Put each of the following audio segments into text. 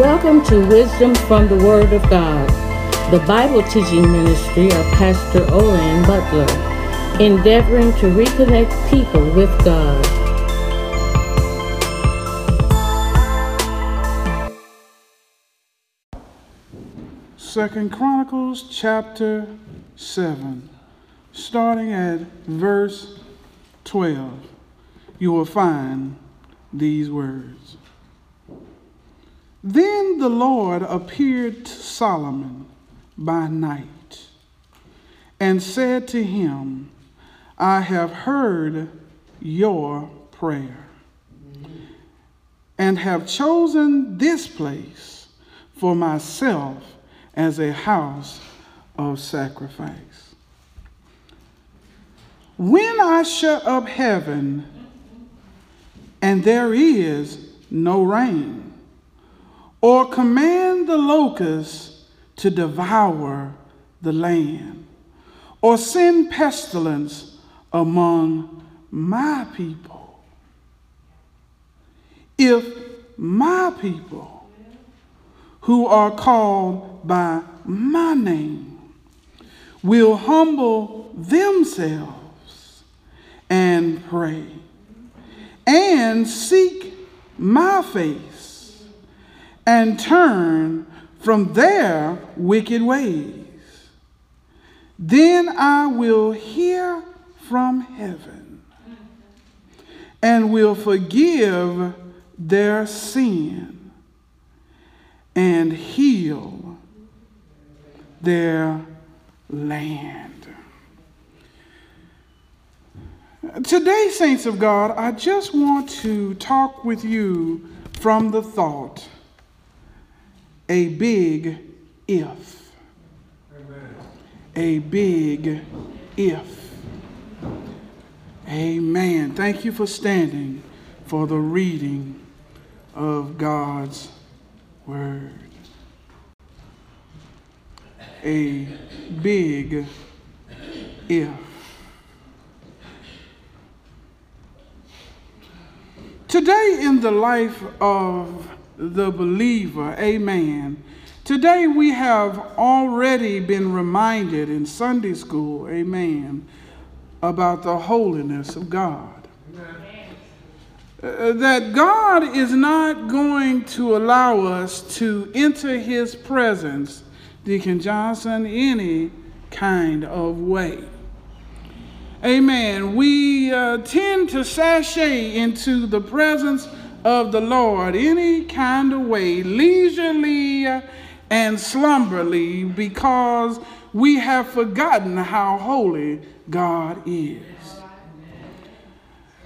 Welcome to Wisdom from the Word of God, the Bible teaching ministry of Pastor Olan Butler, endeavoring to reconnect people with God. Second Chronicles chapter 7, starting at verse 12, you will find these words. Then the Lord appeared to Solomon by night and said to him, I have heard your prayer and have chosen this place for myself as a house of sacrifice. When I shut up heaven and there is no rain, or command the locusts to devour the land, or send pestilence among my people. If my people, who are called by my name, will humble themselves and pray and seek my face and turn from their wicked ways. Then I will hear from heaven and will forgive their sin and heal their land. Today, saints of God, I just want to talk with you from the thought a big if. A big if. Amen. Thank you for standing for the reading of God's word. A big if. Today, in the life of the believer. Amen. Today we have already been reminded in Sunday school, amen, about the holiness of God. Uh, that God is not going to allow us to enter his presence, Deacon Johnson, any kind of way. Amen. We uh, tend to sashay into the presence of the Lord any kind of way, leisurely and slumberly, because we have forgotten how holy God is.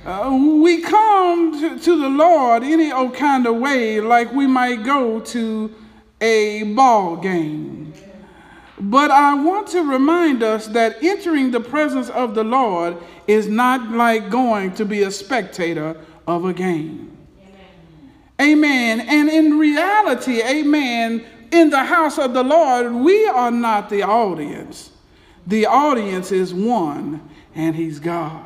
Uh, we come to, to, the Lord any old kind of way, like we might go to a ball game. But I want to remind us that entering the presence of the Lord is not like going to be a spectator of a game. Amen. And in reality, amen, in the house of the Lord, we are not the audience. The audience is one, and He's God.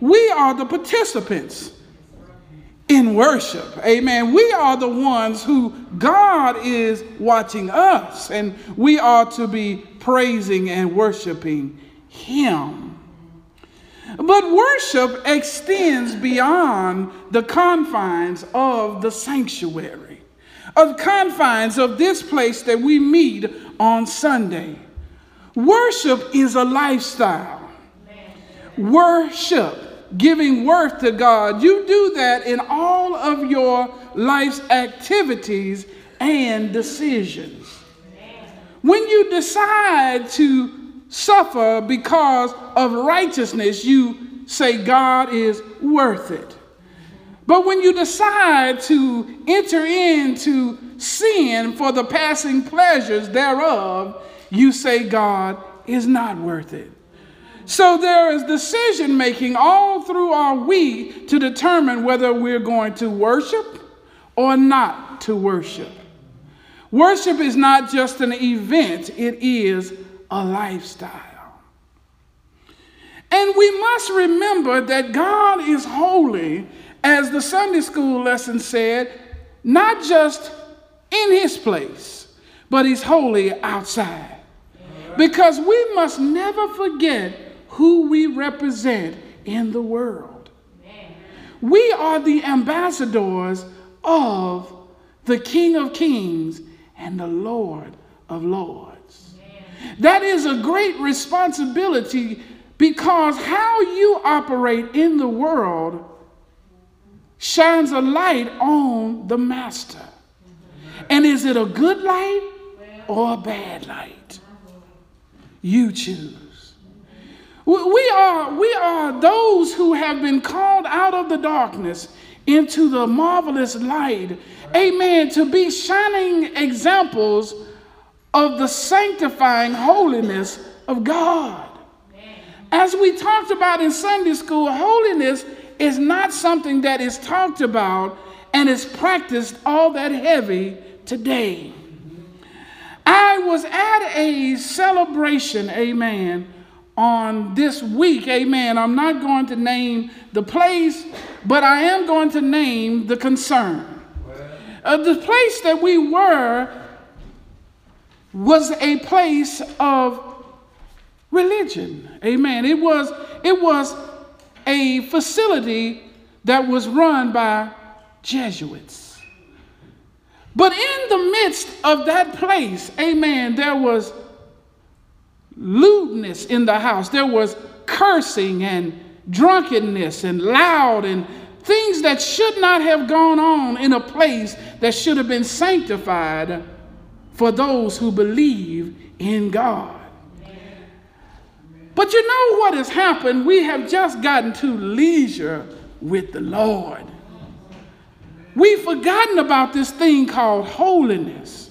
We are the participants in worship. Amen. We are the ones who God is watching us, and we are to be praising and worshiping Him. But worship extends beyond the confines of the sanctuary, of confines of this place that we meet on Sunday. Worship is a lifestyle. Worship, giving worth to God, you do that in all of your life's activities and decisions. When you decide to suffer because of righteousness, you say God is worth it. But when you decide to enter into sin for the passing pleasures thereof, you say God is not worth it. So there is decision making all through our week to determine whether we're going to worship or not to worship. Worship is not just an event, it is a lifestyle. And we must remember that God is holy, as the Sunday school lesson said, not just in his place, but he's holy outside. Because we must never forget who we represent in the world. We are the ambassadors of the King of Kings and the Lord of Lords. That is a great responsibility because how you operate in the world shines a light on the master. And is it a good light or a bad light? You choose. We are, we are those who have been called out of the darkness into the marvelous light. Amen. To be shining examples of the sanctifying holiness of God. As we talked about in Sunday school, holiness is not something that is talked about and is practiced all that heavy today. I was at a celebration, amen, on this week, amen. I'm not going to name the place, but I am going to name the concern. Uh, the place that we were was a place of religion. Amen. It was, it was a facility that was run by Jesuits. But in the midst of that place, amen, there was lewdness in the house. There was cursing and drunkenness and loud and things that should not have gone on in a place that should have been sanctified for those who believe in God. But you know what has happened? We have just gotten to leisure with the Lord. We've forgotten about this thing called holiness.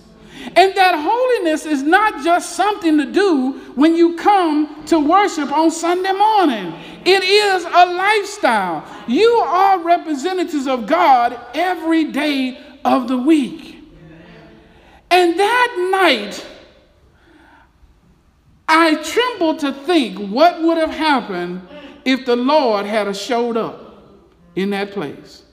And that holiness is not just something to do when you come to worship on Sunday morning. It is a lifestyle. You are representatives of God every day of the week. And that night, I tremble to think what would have happened if the Lord had showed up in that place.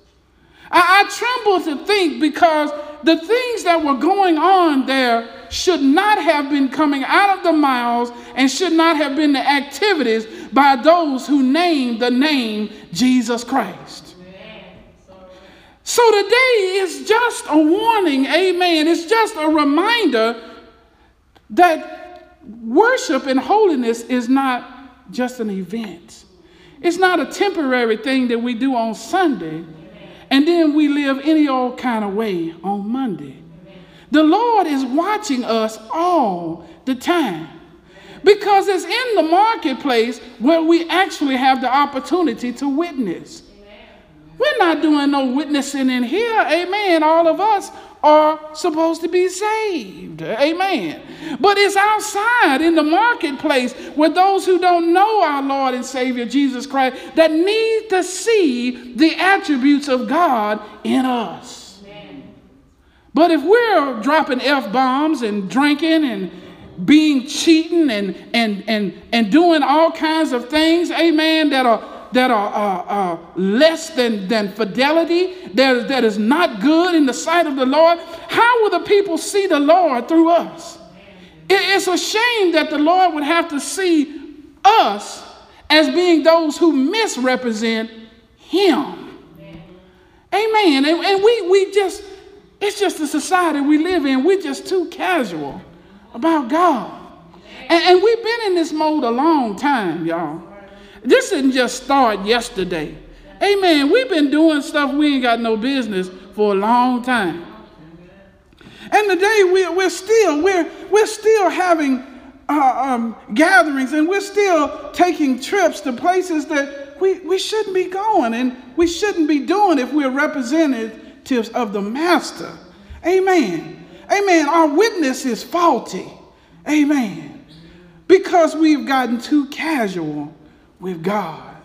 I, I tremble to think because the things that were going on there should not have been coming out of the mouths and should not have been the activities by those who named the name Jesus Christ. So today is just a warning, amen. It's just a reminder that worship and holiness is not just an event. It's not a temporary thing that we do on Sunday and then we live any old kind of way on Monday. The Lord is watching us all the time because it's in the marketplace where we actually have the opportunity to witness. We're not doing no witnessing in here, amen. All of us are supposed to be saved. Amen. But it's outside in the marketplace where those who don't know our Lord and Savior Jesus Christ that need to see the attributes of God in us. But if we're dropping F bombs and drinking and being cheating and, and, and, and doing all kinds of things, amen, that are that are less than, than fidelity, that, that is not good in the sight of the Lord, how will the people see the Lord through us? It, it's a shame that the Lord would have to see us as being those who misrepresent Him. Amen. And, and we, we just, it's just the society we live in. We're just too casual about God. And, and we've been in this mode a long time, y'all. This didn't just start yesterday. Amen. We've been doing stuff we ain't got no business for a long time. And today we're, we're still we're, we're still having uh, um, gatherings and we're still taking trips to places that we, we shouldn't be going and we shouldn't be doing if we're representatives of the master. Amen. Amen. Our witness is faulty. Amen. Because we've gotten too casual with God.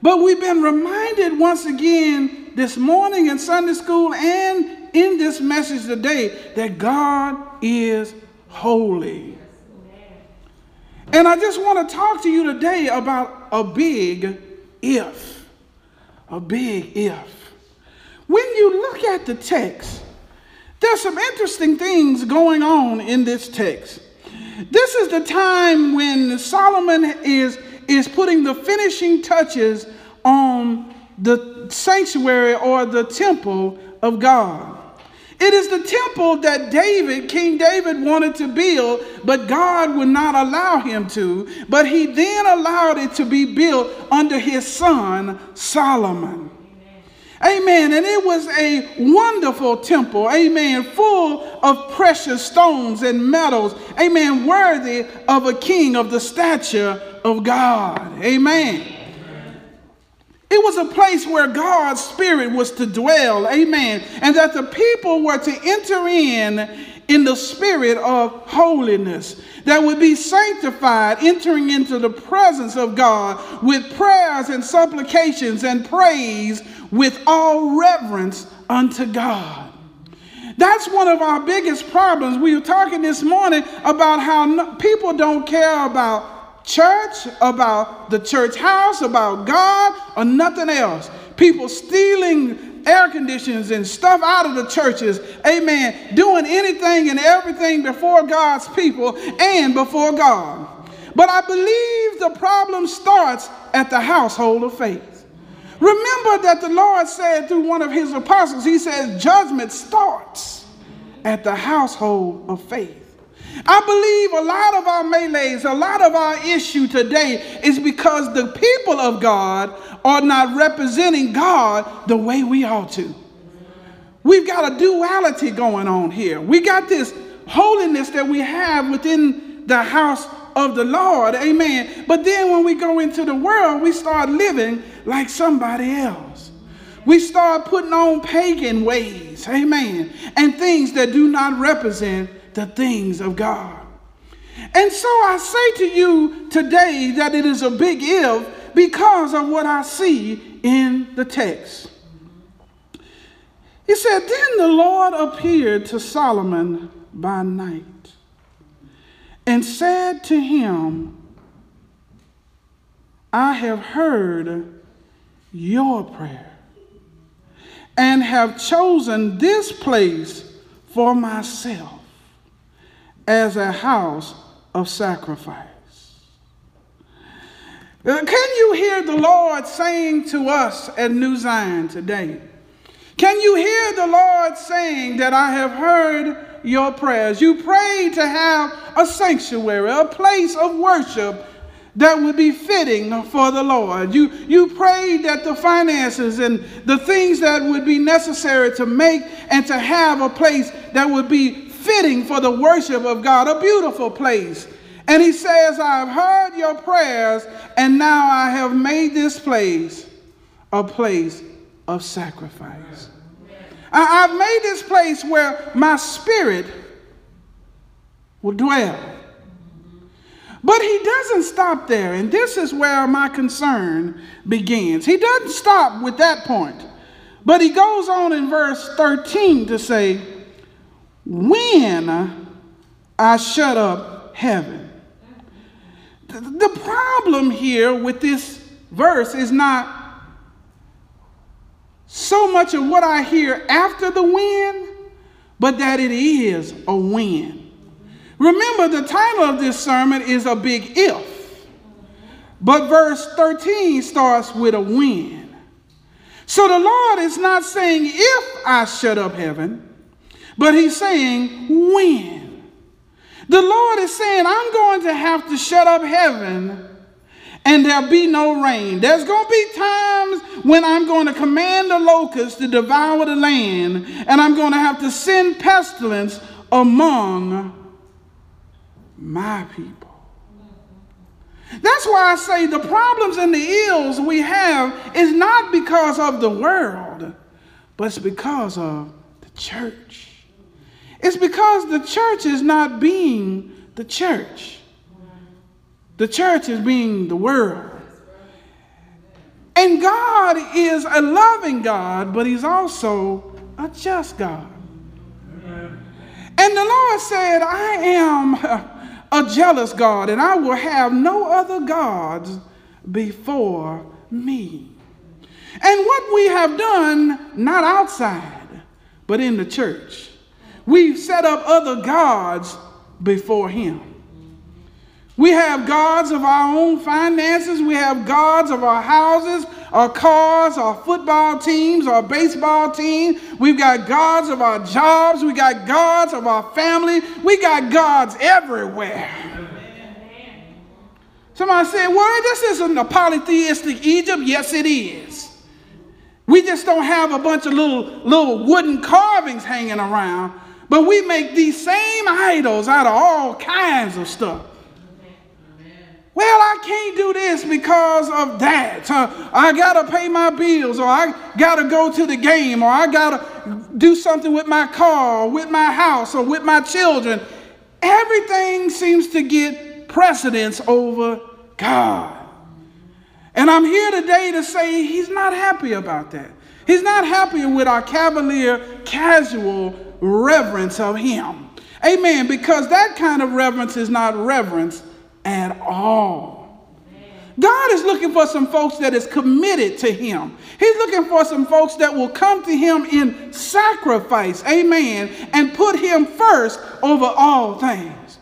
But we've been reminded once again this morning in Sunday school and in this message today that God is holy. And I just want to talk to you today about a big if. A big if. When you look at the text, There's some interesting things going on in this text. This is the time when Solomon is, is putting the finishing touches on the sanctuary or the temple of God. It is the temple that David, King David, wanted to build, but God would not allow him to. But he then allowed it to be built under his son, Solomon. Amen. And it was a wonderful temple. Amen. Full of precious stones and metals. Amen. Worthy of a king of the stature of God. Amen. It was a place where God's Spirit was to dwell, amen, and that the people were to enter in in the spirit of holiness, that would be sanctified, entering into the presence of God with prayers and supplications and praise with all reverence unto God. That's one of our biggest problems. We were talking this morning about how no, people don't care about church, about the church house, about God, or nothing else. People stealing air conditioners and stuff out of the churches, amen, doing anything and everything before God's people and before God. But I believe the problem starts at the household of faith. Remember that the Lord said through one of his apostles, He says, judgment starts at the household of faith. I believe a lot of our melees, a lot of our issue today is because the people of God are not representing God the way we ought to. We've got a duality going on here. We got this holiness that we have within the house of the Lord, amen. But then when we go into the world, we start living like somebody else. We start putting on pagan ways, amen, and things that do not represent the things of God. And so I say to you today that it is a big if because of what I see in the text. He said, Then the Lord appeared to Solomon by night and said to him, I have heard your prayer and have chosen this place for myself as a house of sacrifice. Uh, can you hear the Lord saying to us at New Zion today? Can you hear the Lord saying that I have heard your prayers? You prayed to have a sanctuary, a place of worship that would be fitting for the Lord. You, you prayed that the finances and the things that would be necessary to make and to have a place that would be fitting for the worship of God, a beautiful place. And he says, I've heard your prayers, and now I have made this place a place of sacrifice. I, have made this place where my spirit will dwell. But he doesn't stop there, and this is where my concern begins. He doesn't stop with that point, but he goes on in verse 13 to say, when I shut up heaven. The problem here with this verse is not so much of what I hear after the when, but that it is a when. Remember, the title of this sermon is a big if, but verse 13 starts with a when. So the Lord is not saying if I shut up heaven, but he's saying, when? The Lord is saying, I'm going to have to shut up heaven and there'll be no rain. There's going to be times when I'm going to command the locusts to devour the land, and I'm going to have to send pestilence among my people. That's why I say the problems and the ills we have is not because of the world, but it's because of the church. It's because the church is not being the church. The church is being the world. And God is a loving God, but He's also a just God. And the Lord said, I am a jealous God, and I will have no other gods before me. And what we have done, not outside, but in the church, we've set up other gods before him. We have gods of our own finances. We have gods of our houses, our cars, our football teams, our baseball team. We've got gods of our jobs. We got gods of our family. We got gods everywhere. Somebody said, well, this isn't a polytheistic Egypt. Yes, it is. We just don't have a bunch of little, little wooden carvings hanging around, but we make these same idols out of all kinds of stuff. Well, I can't do this because of that. Uh, I got to pay my bills, or I got to go to the game, or I got to do something with my car, or with my house, or with my children. Everything seems to get precedence over God. And I'm here today to say he's not happy about that. He's not happy with our cavalier, casual reverence of him. Amen. Because that kind of reverence is not reverence at all. God is looking for some folks that is committed to him. He's looking for some folks that will come to him in sacrifice, amen, and put him first over all things.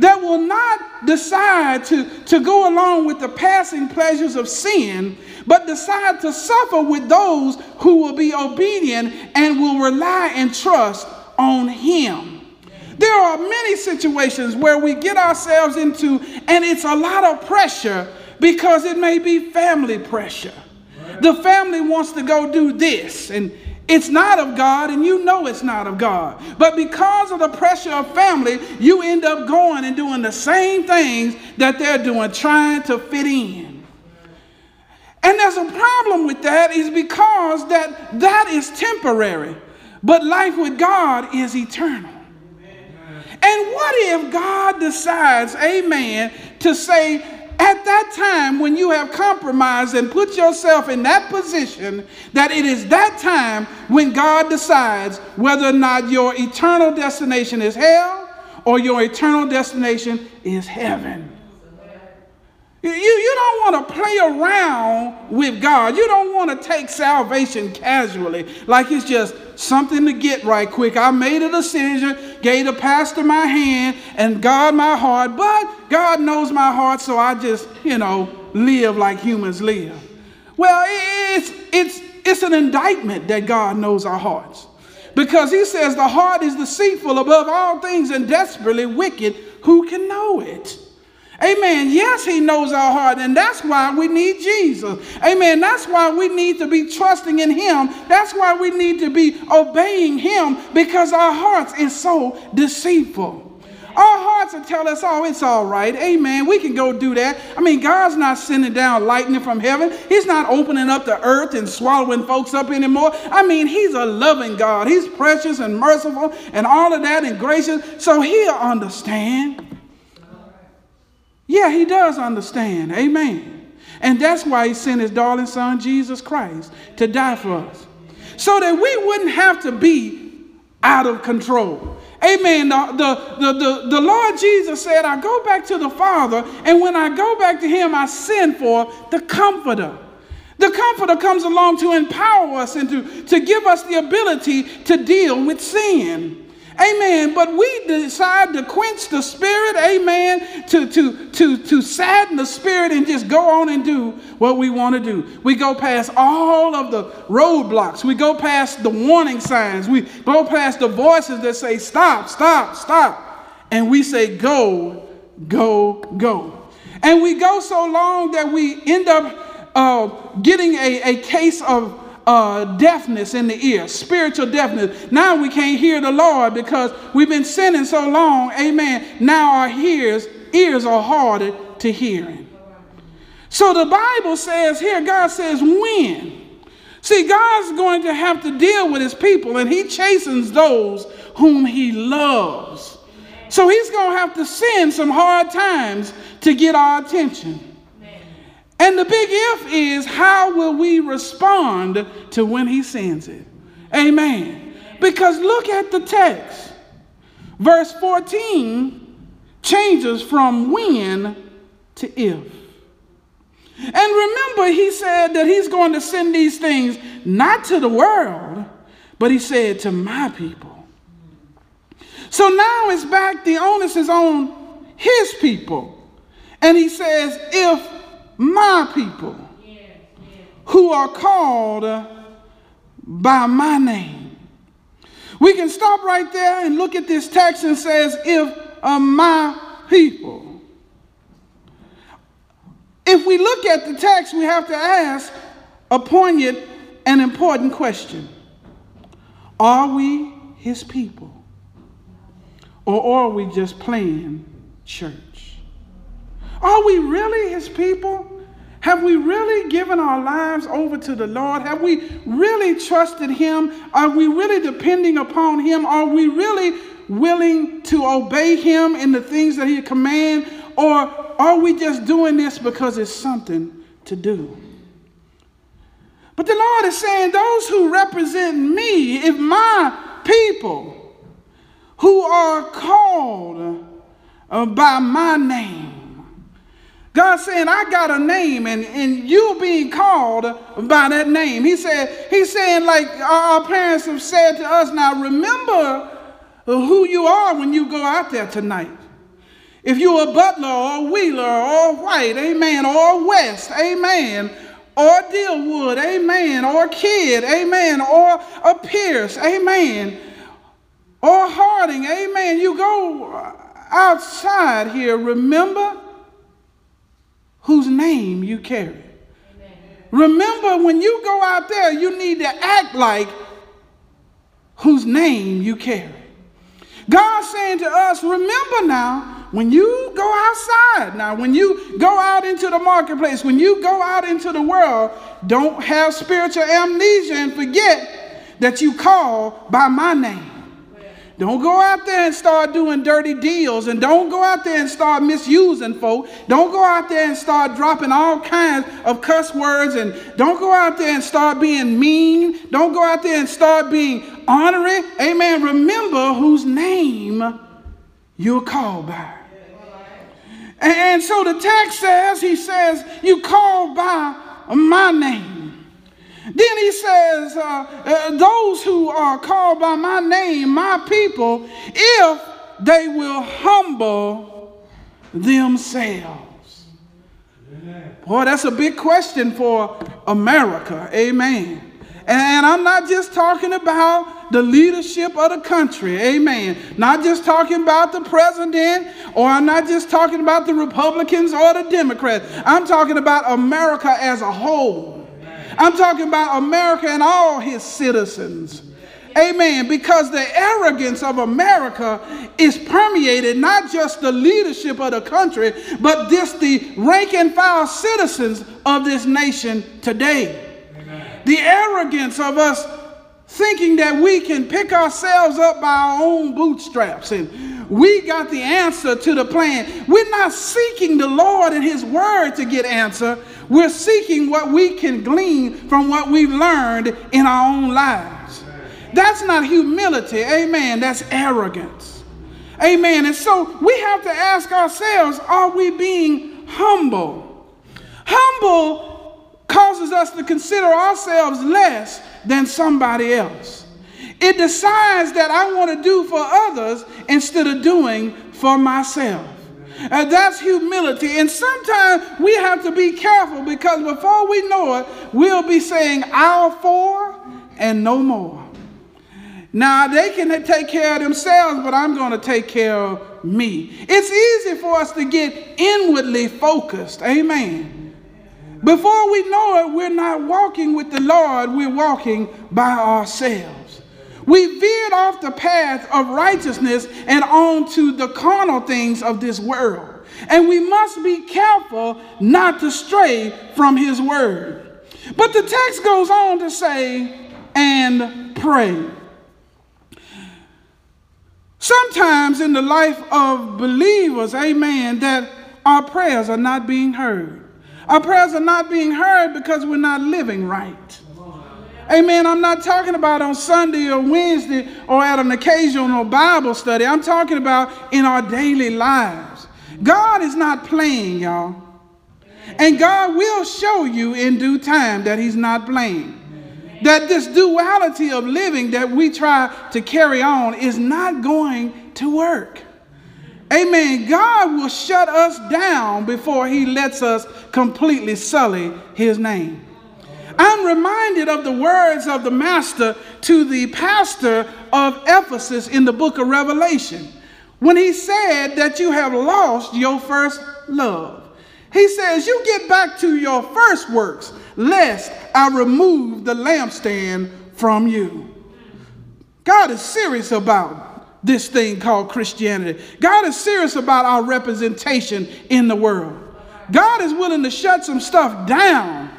That will not decide to, to go along with the passing pleasures of sin, but decide to suffer with those who will be obedient and will rely and trust on him. There are many situations where we get ourselves into, and it's a lot of pressure because it may be family pressure. The family wants to go do this, and it's not of God, and you know it's not of God. But because of the pressure of family, you end up going and doing the same things that they're doing, trying to fit in. And there's a problem with that is because that that is temporary, but life with God is eternal. And what if God decides, amen, to say, at that time when you have compromised and put yourself in that position, that it is that time when God decides whether or not your eternal destination is hell or your eternal destination is heaven. You, you don't want to play around with God. You don't want to take salvation casually, like it's just something to get right quick. I made a decision, gave the pastor my hand, and God my heart, but God knows my heart, so I just, you know, live like humans live. Well, it's, it's, it's an indictment that God knows our hearts. Because he says the heart is deceitful above all things and desperately wicked. Who can know it? Amen. Yes, he knows our heart, and that's why we need Jesus. Amen. That's why we need to be trusting in him. That's why we need to be obeying him because our hearts is so deceitful. Our hearts will tell us, oh, it's all right. Amen. We can go do that. I mean, God's not sending down lightning from heaven. He's not opening up the earth and swallowing folks up anymore. I mean, He's a loving God. He's precious and merciful and all of that and gracious. So He'll understand. Yeah, he does understand. Amen. And that's why he sent his darling son, Jesus Christ, to die for us. So that we wouldn't have to be out of control. Amen. The, the, the, the, Lord Jesus said, I go back to the Father, and when I go back to him, I send for the Comforter. The Comforter comes along to empower us and to, to give us the ability to deal with sin. Amen. But we decide to quench the spirit, amen, to, to, to, to sadden the spirit and just go on and do what we want to do. We go past all of the roadblocks. We go past the warning signs. We go past the voices that say, stop, stop, stop. And we say, go, go, go. And we go so long that we end up uh, getting a, a case of uh, deafness in the ear, spiritual deafness. Now we can't hear the Lord because we've been sinning so long. Amen. Now our ears, ears are harder to hearing. So the Bible says here, God says, when? See, God's going to have to deal with his people, and he chastens those whom he loves. So he's going to have to send some hard times to get our attention. And the big if is how will we respond to when he sends it? Amen. Because look at the text. Verse 14 changes from when to if. And remember, he said that he's going to send these things not to the world, but he said to my people. So now it's back, the onus is on his people. And he says, if my people who are called by my name. We can stop right there and look at this text and says, if uh, my people. If we look at the text, we have to ask a poignant and important question. Are we his people? Or are we just playing church? Are we really his people? Have we really given our lives over to the Lord? Have we really trusted Him? Are we really depending upon Him? Are we really willing to obey Him in the things that He commands? Or are we just doing this because it's something to do? But the Lord is saying, those who represent me, if my people who are called uh, by my name, God saying, I got a name and, and you being called by that name. He said, He's saying, like our parents have said to us, now remember who you are when you go out there tonight. If you're a butler or a wheeler or a white, amen, or a west, amen, or Dealwood, amen, or a kid, amen, or a Pierce, amen, or Harding, amen. You go outside here, remember whose name you carry. Amen. Remember, when you go out there, you need to act like whose name you carry. God's saying to us, remember now, when you go outside, now, when you go out into the marketplace, when you go out into the world, don't have spiritual amnesia and forget that you call by my name. Don't go out there and start doing dirty deals and don't go out there and start misusing folk. Don't go out there and start dropping all kinds of cuss words and don't go out there and start being mean. Don't go out there and start being honoring. Amen. Remember whose name you're called by. And so the text says, he says, you called by my name. Then he says, uh, uh, Those who are called by my name, my people, if they will humble themselves. Boy, that's a big question for America. Amen. And I'm not just talking about the leadership of the country. Amen. Not just talking about the president, or I'm not just talking about the Republicans or the Democrats. I'm talking about America as a whole. I'm talking about America and all his citizens. Amen. Because the arrogance of America is permeated not just the leadership of the country, but just the rank and file citizens of this nation today. Amen. The arrogance of us thinking that we can pick ourselves up by our own bootstraps and we got the answer to the plan. We're not seeking the Lord and His Word to get answer. We're seeking what we can glean from what we've learned in our own lives. That's not humility, amen. That's arrogance, amen. And so we have to ask ourselves are we being humble? Humble causes us to consider ourselves less than somebody else. It decides that I want to do for others instead of doing for myself. And that's humility. And sometimes we have to be careful because before we know it, we'll be saying our for and no more. Now, they can take care of themselves, but I'm going to take care of me. It's easy for us to get inwardly focused. Amen. Before we know it, we're not walking with the Lord, we're walking by ourselves. We veered off the path of righteousness and onto the carnal things of this world. And we must be careful not to stray from his word. But the text goes on to say, and pray. Sometimes in the life of believers, amen, that our prayers are not being heard. Our prayers are not being heard because we're not living right. Amen. I'm not talking about on Sunday or Wednesday or at an occasional Bible study. I'm talking about in our daily lives. God is not playing, y'all. And God will show you in due time that He's not playing. that this duality of living that we try to carry on is not going to work. Amen. God will shut us down before he lets us completely sully his name. I'm reminded of the words of the master to the pastor of Ephesus in the book of Revelation when he said that you have lost your first love. He says, You get back to your first works, lest I remove the lampstand from you. God is serious about this thing called Christianity. God is serious about our representation in the world. God is willing to shut some stuff down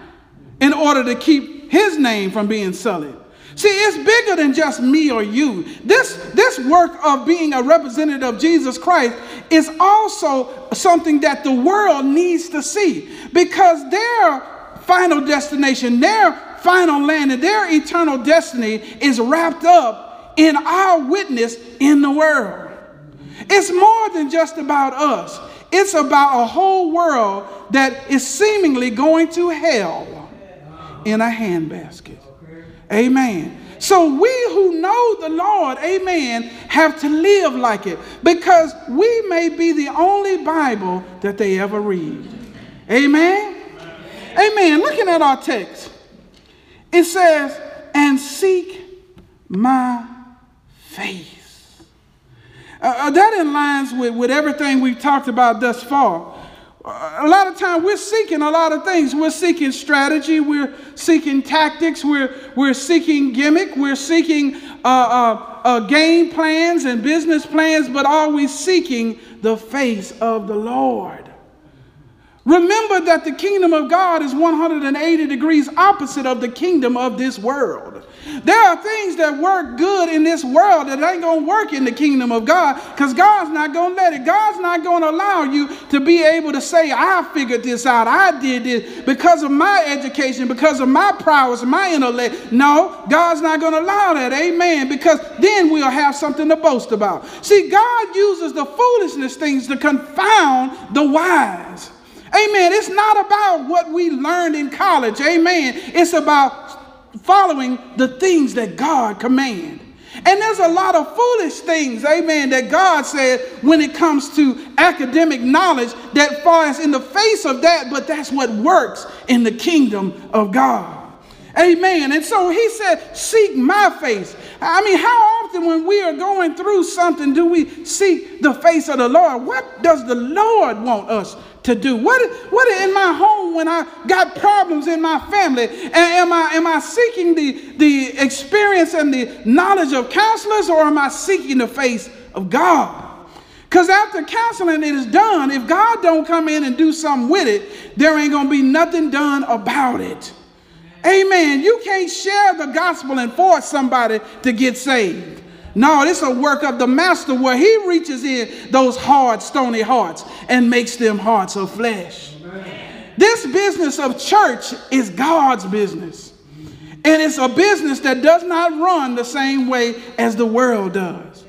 in order to keep his name from being sullied. See, it's bigger than just me or you. This, this work of being a representative of Jesus Christ is also something that the world needs to see because their final destination, their final land, and their eternal destiny is wrapped up in our witness in the world. It's more than just about us, it's about a whole world that is seemingly going to hell in a handbasket. Amen. So we who know the Lord, amen, have to live like it because we may be the only Bible that they ever read. Amen. Amen. Looking at our text, it says, and seek my face. Uh, uh, that aligns with, with everything we've talked about thus far. A lot of time we're seeking a lot of things. We're seeking strategy, we're seeking tactics, we're, we're seeking gimmick, we're seeking uh, uh, uh, game plans and business plans, but we seeking the face of the Lord? Remember that the kingdom of God is 180 degrees opposite of the kingdom of this world. There are things that work good in this world that ain't going to work in the kingdom of God because God's not going to let it. God's not going to allow you to be able to say, I figured this out. I did this because of my education, because of my prowess, my intellect. No, God's not going to allow that. Amen. Because then we'll have something to boast about. See, God uses the foolishness things to confound the wise. Amen. It's not about what we learned in college. Amen. It's about following the things that God commands. And there's a lot of foolish things, amen, that God said when it comes to academic knowledge that falls in the face of that, but that's what works in the kingdom of God. Amen. And so he said, Seek my face. I mean, how often when we are going through something do we seek the face of the Lord? What does the Lord want us to do? What, what in my home when I got problems in my family? Am I, am I seeking the, the experience and the knowledge of counselors or am I seeking the face of God? Because after counseling it is done, if God don't come in and do something with it, there ain't going to be nothing done about it. Amen. You can't share the gospel and force somebody to get saved. No, is a work of the master where he reaches in those hard, stony hearts and makes them hearts of flesh. Amen. This business of church is God's business. And it's a business that does not run the same way as the world does.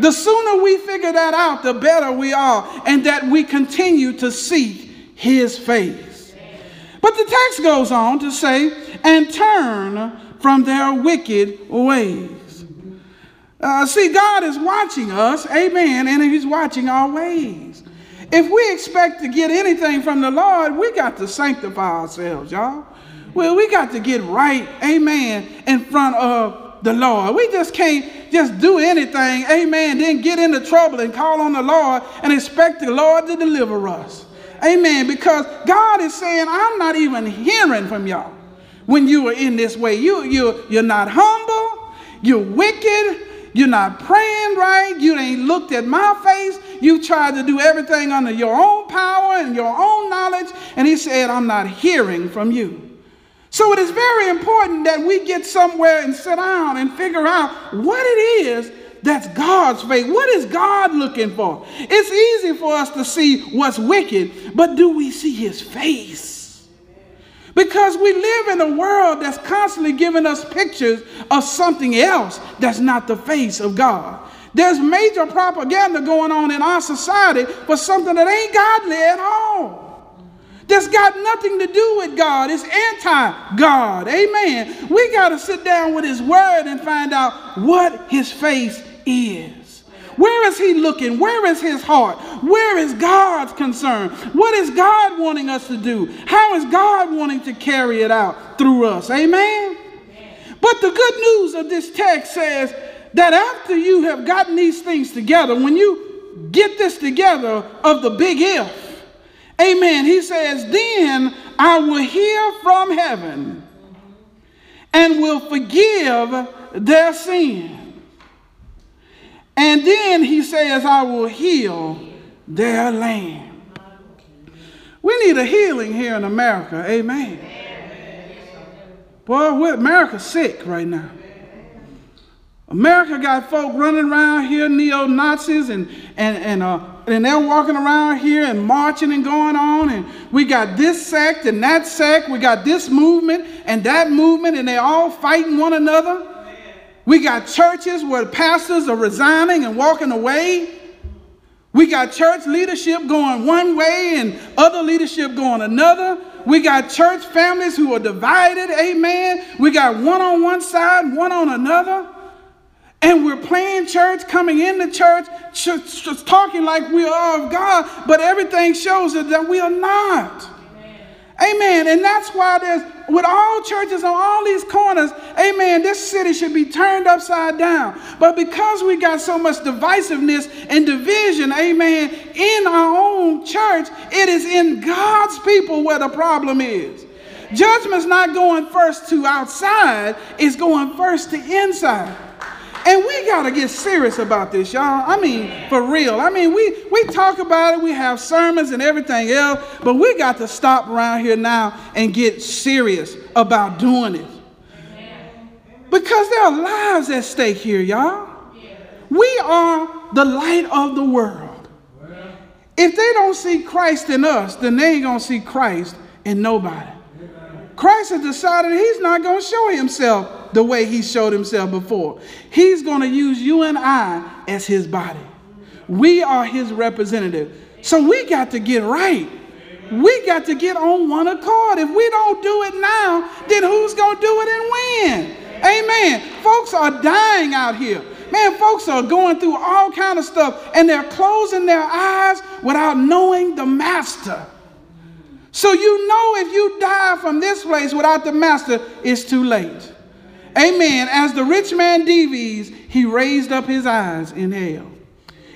The sooner we figure that out, the better we are, and that we continue to seek his face. But the text goes on to say, and turn from their wicked ways. Uh, see, God is watching us, amen, and He's watching our ways. If we expect to get anything from the Lord, we got to sanctify ourselves, y'all. Well, we got to get right, amen, in front of the Lord. We just can't just do anything, amen, then get into trouble and call on the Lord and expect the Lord to deliver us. Amen. Because God is saying, I'm not even hearing from y'all when you are in this way. You, you, you're not humble, you're wicked, you're not praying right. You ain't looked at my face. You tried to do everything under your own power and your own knowledge. And he said, I'm not hearing from you. So it is very important that we get somewhere and sit down and figure out what it is that's God's faith. What is God looking for? It's easy for us to see what's wicked, but do we see his face? Because we live in a world that's constantly giving us pictures of something else that's not the face of God. There's major propaganda going on in our society for something that ain't godly at all. that's got nothing to do with God. It's anti God. Amen. We got to sit down with His Word and find out what His face is. Where is He looking? Where is His heart? Where is God's concern? What is God wanting us to do? How is God wanting to carry it out through us? Amen. But the good news of this text says that after you have gotten these things together, when you get this together of the big if, amen, he says, then I will hear from heaven and will forgive their sin. And then he says, I will heal their land. We need a healing here in America. Amen. Boy, America's sick right now. America got folk running around here, neo Nazis, and and and uh, and they're walking around here and marching and going on. And we got this sect and that sect. We got this movement and that movement, and they're all fighting one another. We got churches where pastors are resigning and walking away. We got church leadership going one way and other leadership going another. We got church families who are divided, amen. We got one on one side, one on another. And we're playing church, coming into church, just talking like we are of God, but everything shows us that we are not. Amen. And that's why there's, with all churches on all these corners, amen, this city should be turned upside down. But because we got so much divisiveness and division, amen, in our own church, it is in God's people where the problem is. Judgment's not going first to outside, it's going first to inside. And we got to get serious about this, y'all. I mean, for real. I mean, we, we talk about it, we have sermons and everything else, but we got to stop around here now and get serious about doing it. Because there are lives at stake here, y'all. We are the light of the world. If they don't see Christ in us, then they ain't going to see Christ in nobody. Christ has decided he's not going to show himself the way he showed himself before. He's going to use you and I as his body. We are his representative. So we got to get right. We got to get on one accord. If we don't do it now, then who's going to do it and when? Amen. Folks are dying out here. Man, folks are going through all kind of stuff and they're closing their eyes without knowing the master. So you know if you die from this place without the master, it's too late. Amen. As the rich man devies, he raised up his eyes in hell.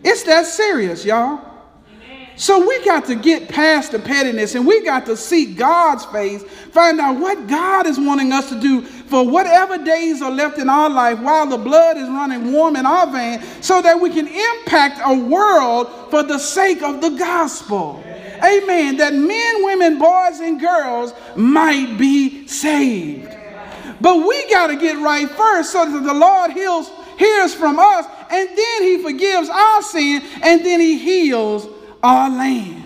It's that serious, y'all. So we got to get past the pettiness and we got to seek God's face, find out what God is wanting us to do for whatever days are left in our life while the blood is running warm in our veins so that we can impact a world for the sake of the gospel. Amen. That men, women, boys, and girls might be saved. But we got to get right first so that the Lord heals, hears from us, and then He forgives our sin, and then He heals our land.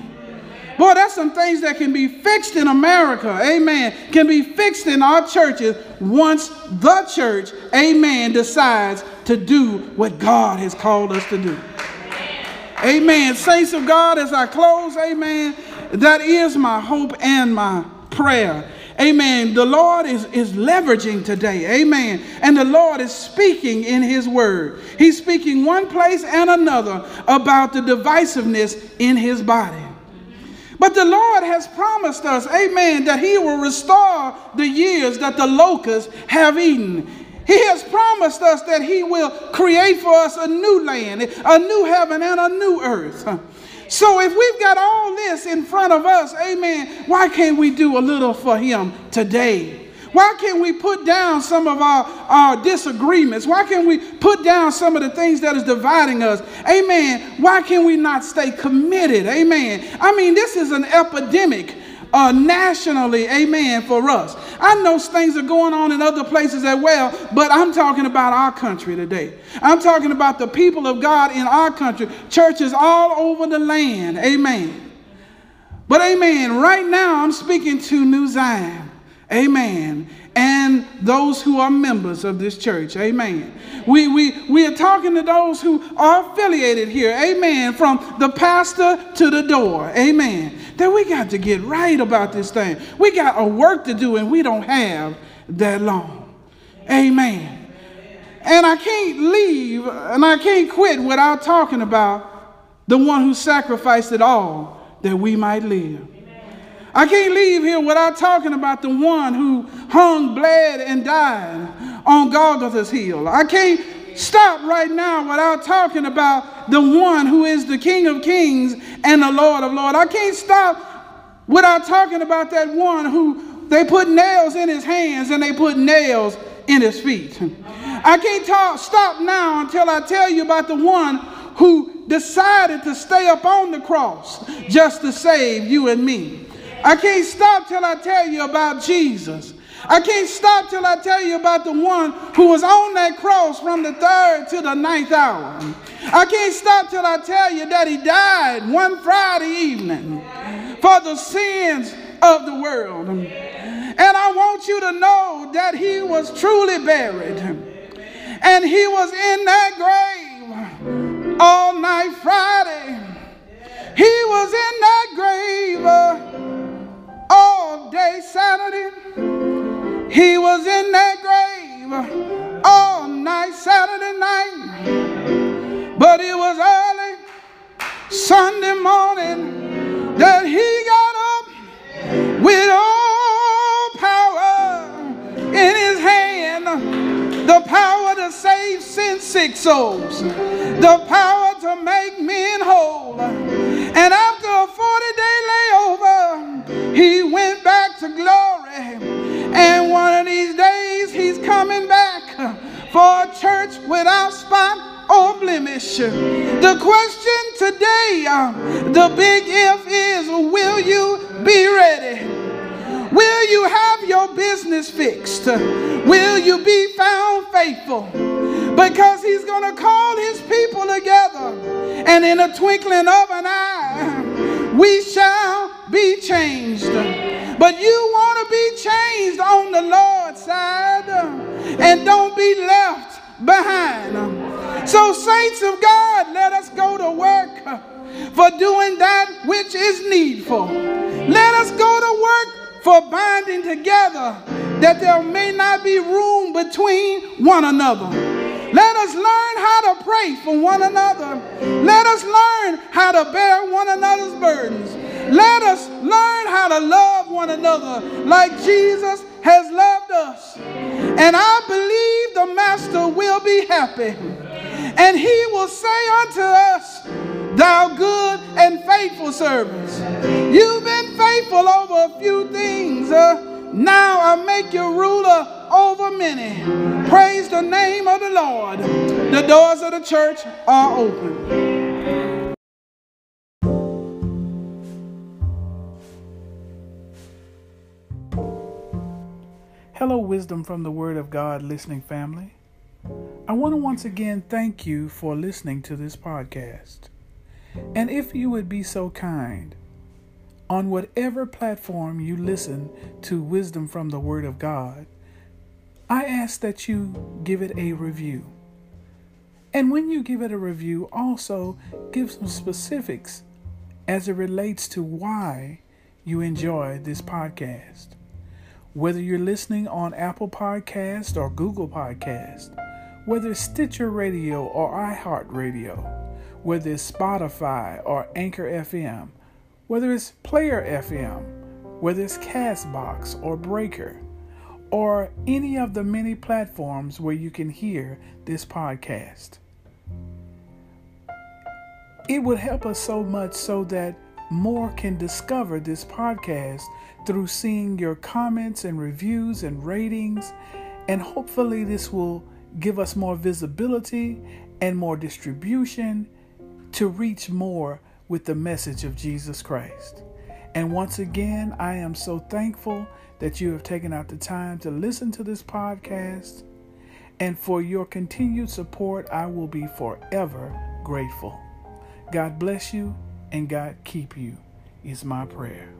Boy, that's some things that can be fixed in America, amen, can be fixed in our churches once the church, amen, decides to do what God has called us to do. Amen. Saints of God, as I close, amen, that is my hope and my prayer. Amen. The Lord is, is leveraging today. Amen. And the Lord is speaking in His word. He's speaking one place and another about the divisiveness in His body. But the Lord has promised us, amen, that He will restore the years that the locusts have eaten. He has promised us that He will create for us a new land, a new heaven, and a new earth. So if we've got all this in front of us, amen, why can't we do a little for him today? Why can't we put down some of our, our disagreements? Why can't we put down some of the things that is dividing us? Amen. Why can we not stay committed? Amen. I mean, this is an epidemic uh, nationally, amen, for us. I know things are going on in other places as well, but I'm talking about our country today. I'm talking about the people of God in our country, churches all over the land, amen. But amen, right now I'm speaking to New Zion, amen, and those who are members of this church, amen. We, we, we are talking to those who are affiliated here, amen, from the pastor to the door, amen that we got to get right about this thing. We got a work to do and we don't have that long. Amen. And I can't leave and I can't quit without talking about the one who sacrificed it all that we might live. I can't leave here without talking about the one who hung, bled, and died on Golgotha's hill. I can't stop right now without talking about the one who is the King of Kings and the Lord of Lords. I can't stop without talking about that one who they put nails in his hands and they put nails in his feet. I can't talk, stop now until I tell you about the one who decided to stay up on the cross just to save you and me. I can't stop till I tell you about Jesus. I can't stop till I tell you about the one who was on that cross from the third to the ninth hour. I can't stop till I tell you that he died one Friday evening for the sins of the world. And I want you to know that he was truly buried. And he was in that grave all night Friday. He was in that grave uh, all day Saturday. He was in that grave all night Saturday night. But it was early Sunday morning that he got up with all power in his hand. The power to save sin sick souls. The power to make men whole. And after a 40 day layover, he went back to glory. Coming back for a church without spot or blemish. The question today, uh, the big if is, will you be ready? Will you have your business fixed? Will you be found faithful? Because he's going to call his people together, and in a twinkling of an eye, we shall be changed. But you want to be changed on the Lord's side, and don't be left behind. So, saints of God, let us go to work for doing that which is needful. Let us go to work for binding together that there may not be room between one another. Let us learn how to pray for one another. Let us learn how to bear one another's burdens. Let us learn how to love one another like Jesus has loved us. And I believe the Master will be happy. And he will say unto us, Thou good and faithful servant, you've been faithful over a few things. Uh, now I make you ruler over many. Praise the name of the Lord. The doors of the church are open. Hello, wisdom from the Word of God listening family. I want to once again thank you for listening to this podcast. And if you would be so kind, on whatever platform you listen to Wisdom from the Word of God, I ask that you give it a review. And when you give it a review, also give some specifics as it relates to why you enjoy this podcast. Whether you're listening on Apple Podcast or Google Podcast, whether it's Stitcher Radio or iHeartRadio, whether it's Spotify or Anchor FM, whether it's Player FM, whether it's Castbox or Breaker, or any of the many platforms where you can hear this podcast. It would help us so much so that more can discover this podcast through seeing your comments and reviews and ratings, and hopefully, this will give us more visibility and more distribution to reach more with the message of Jesus Christ. And once again, I am so thankful that you have taken out the time to listen to this podcast. And for your continued support, I will be forever grateful. God bless you and God keep you, is my prayer.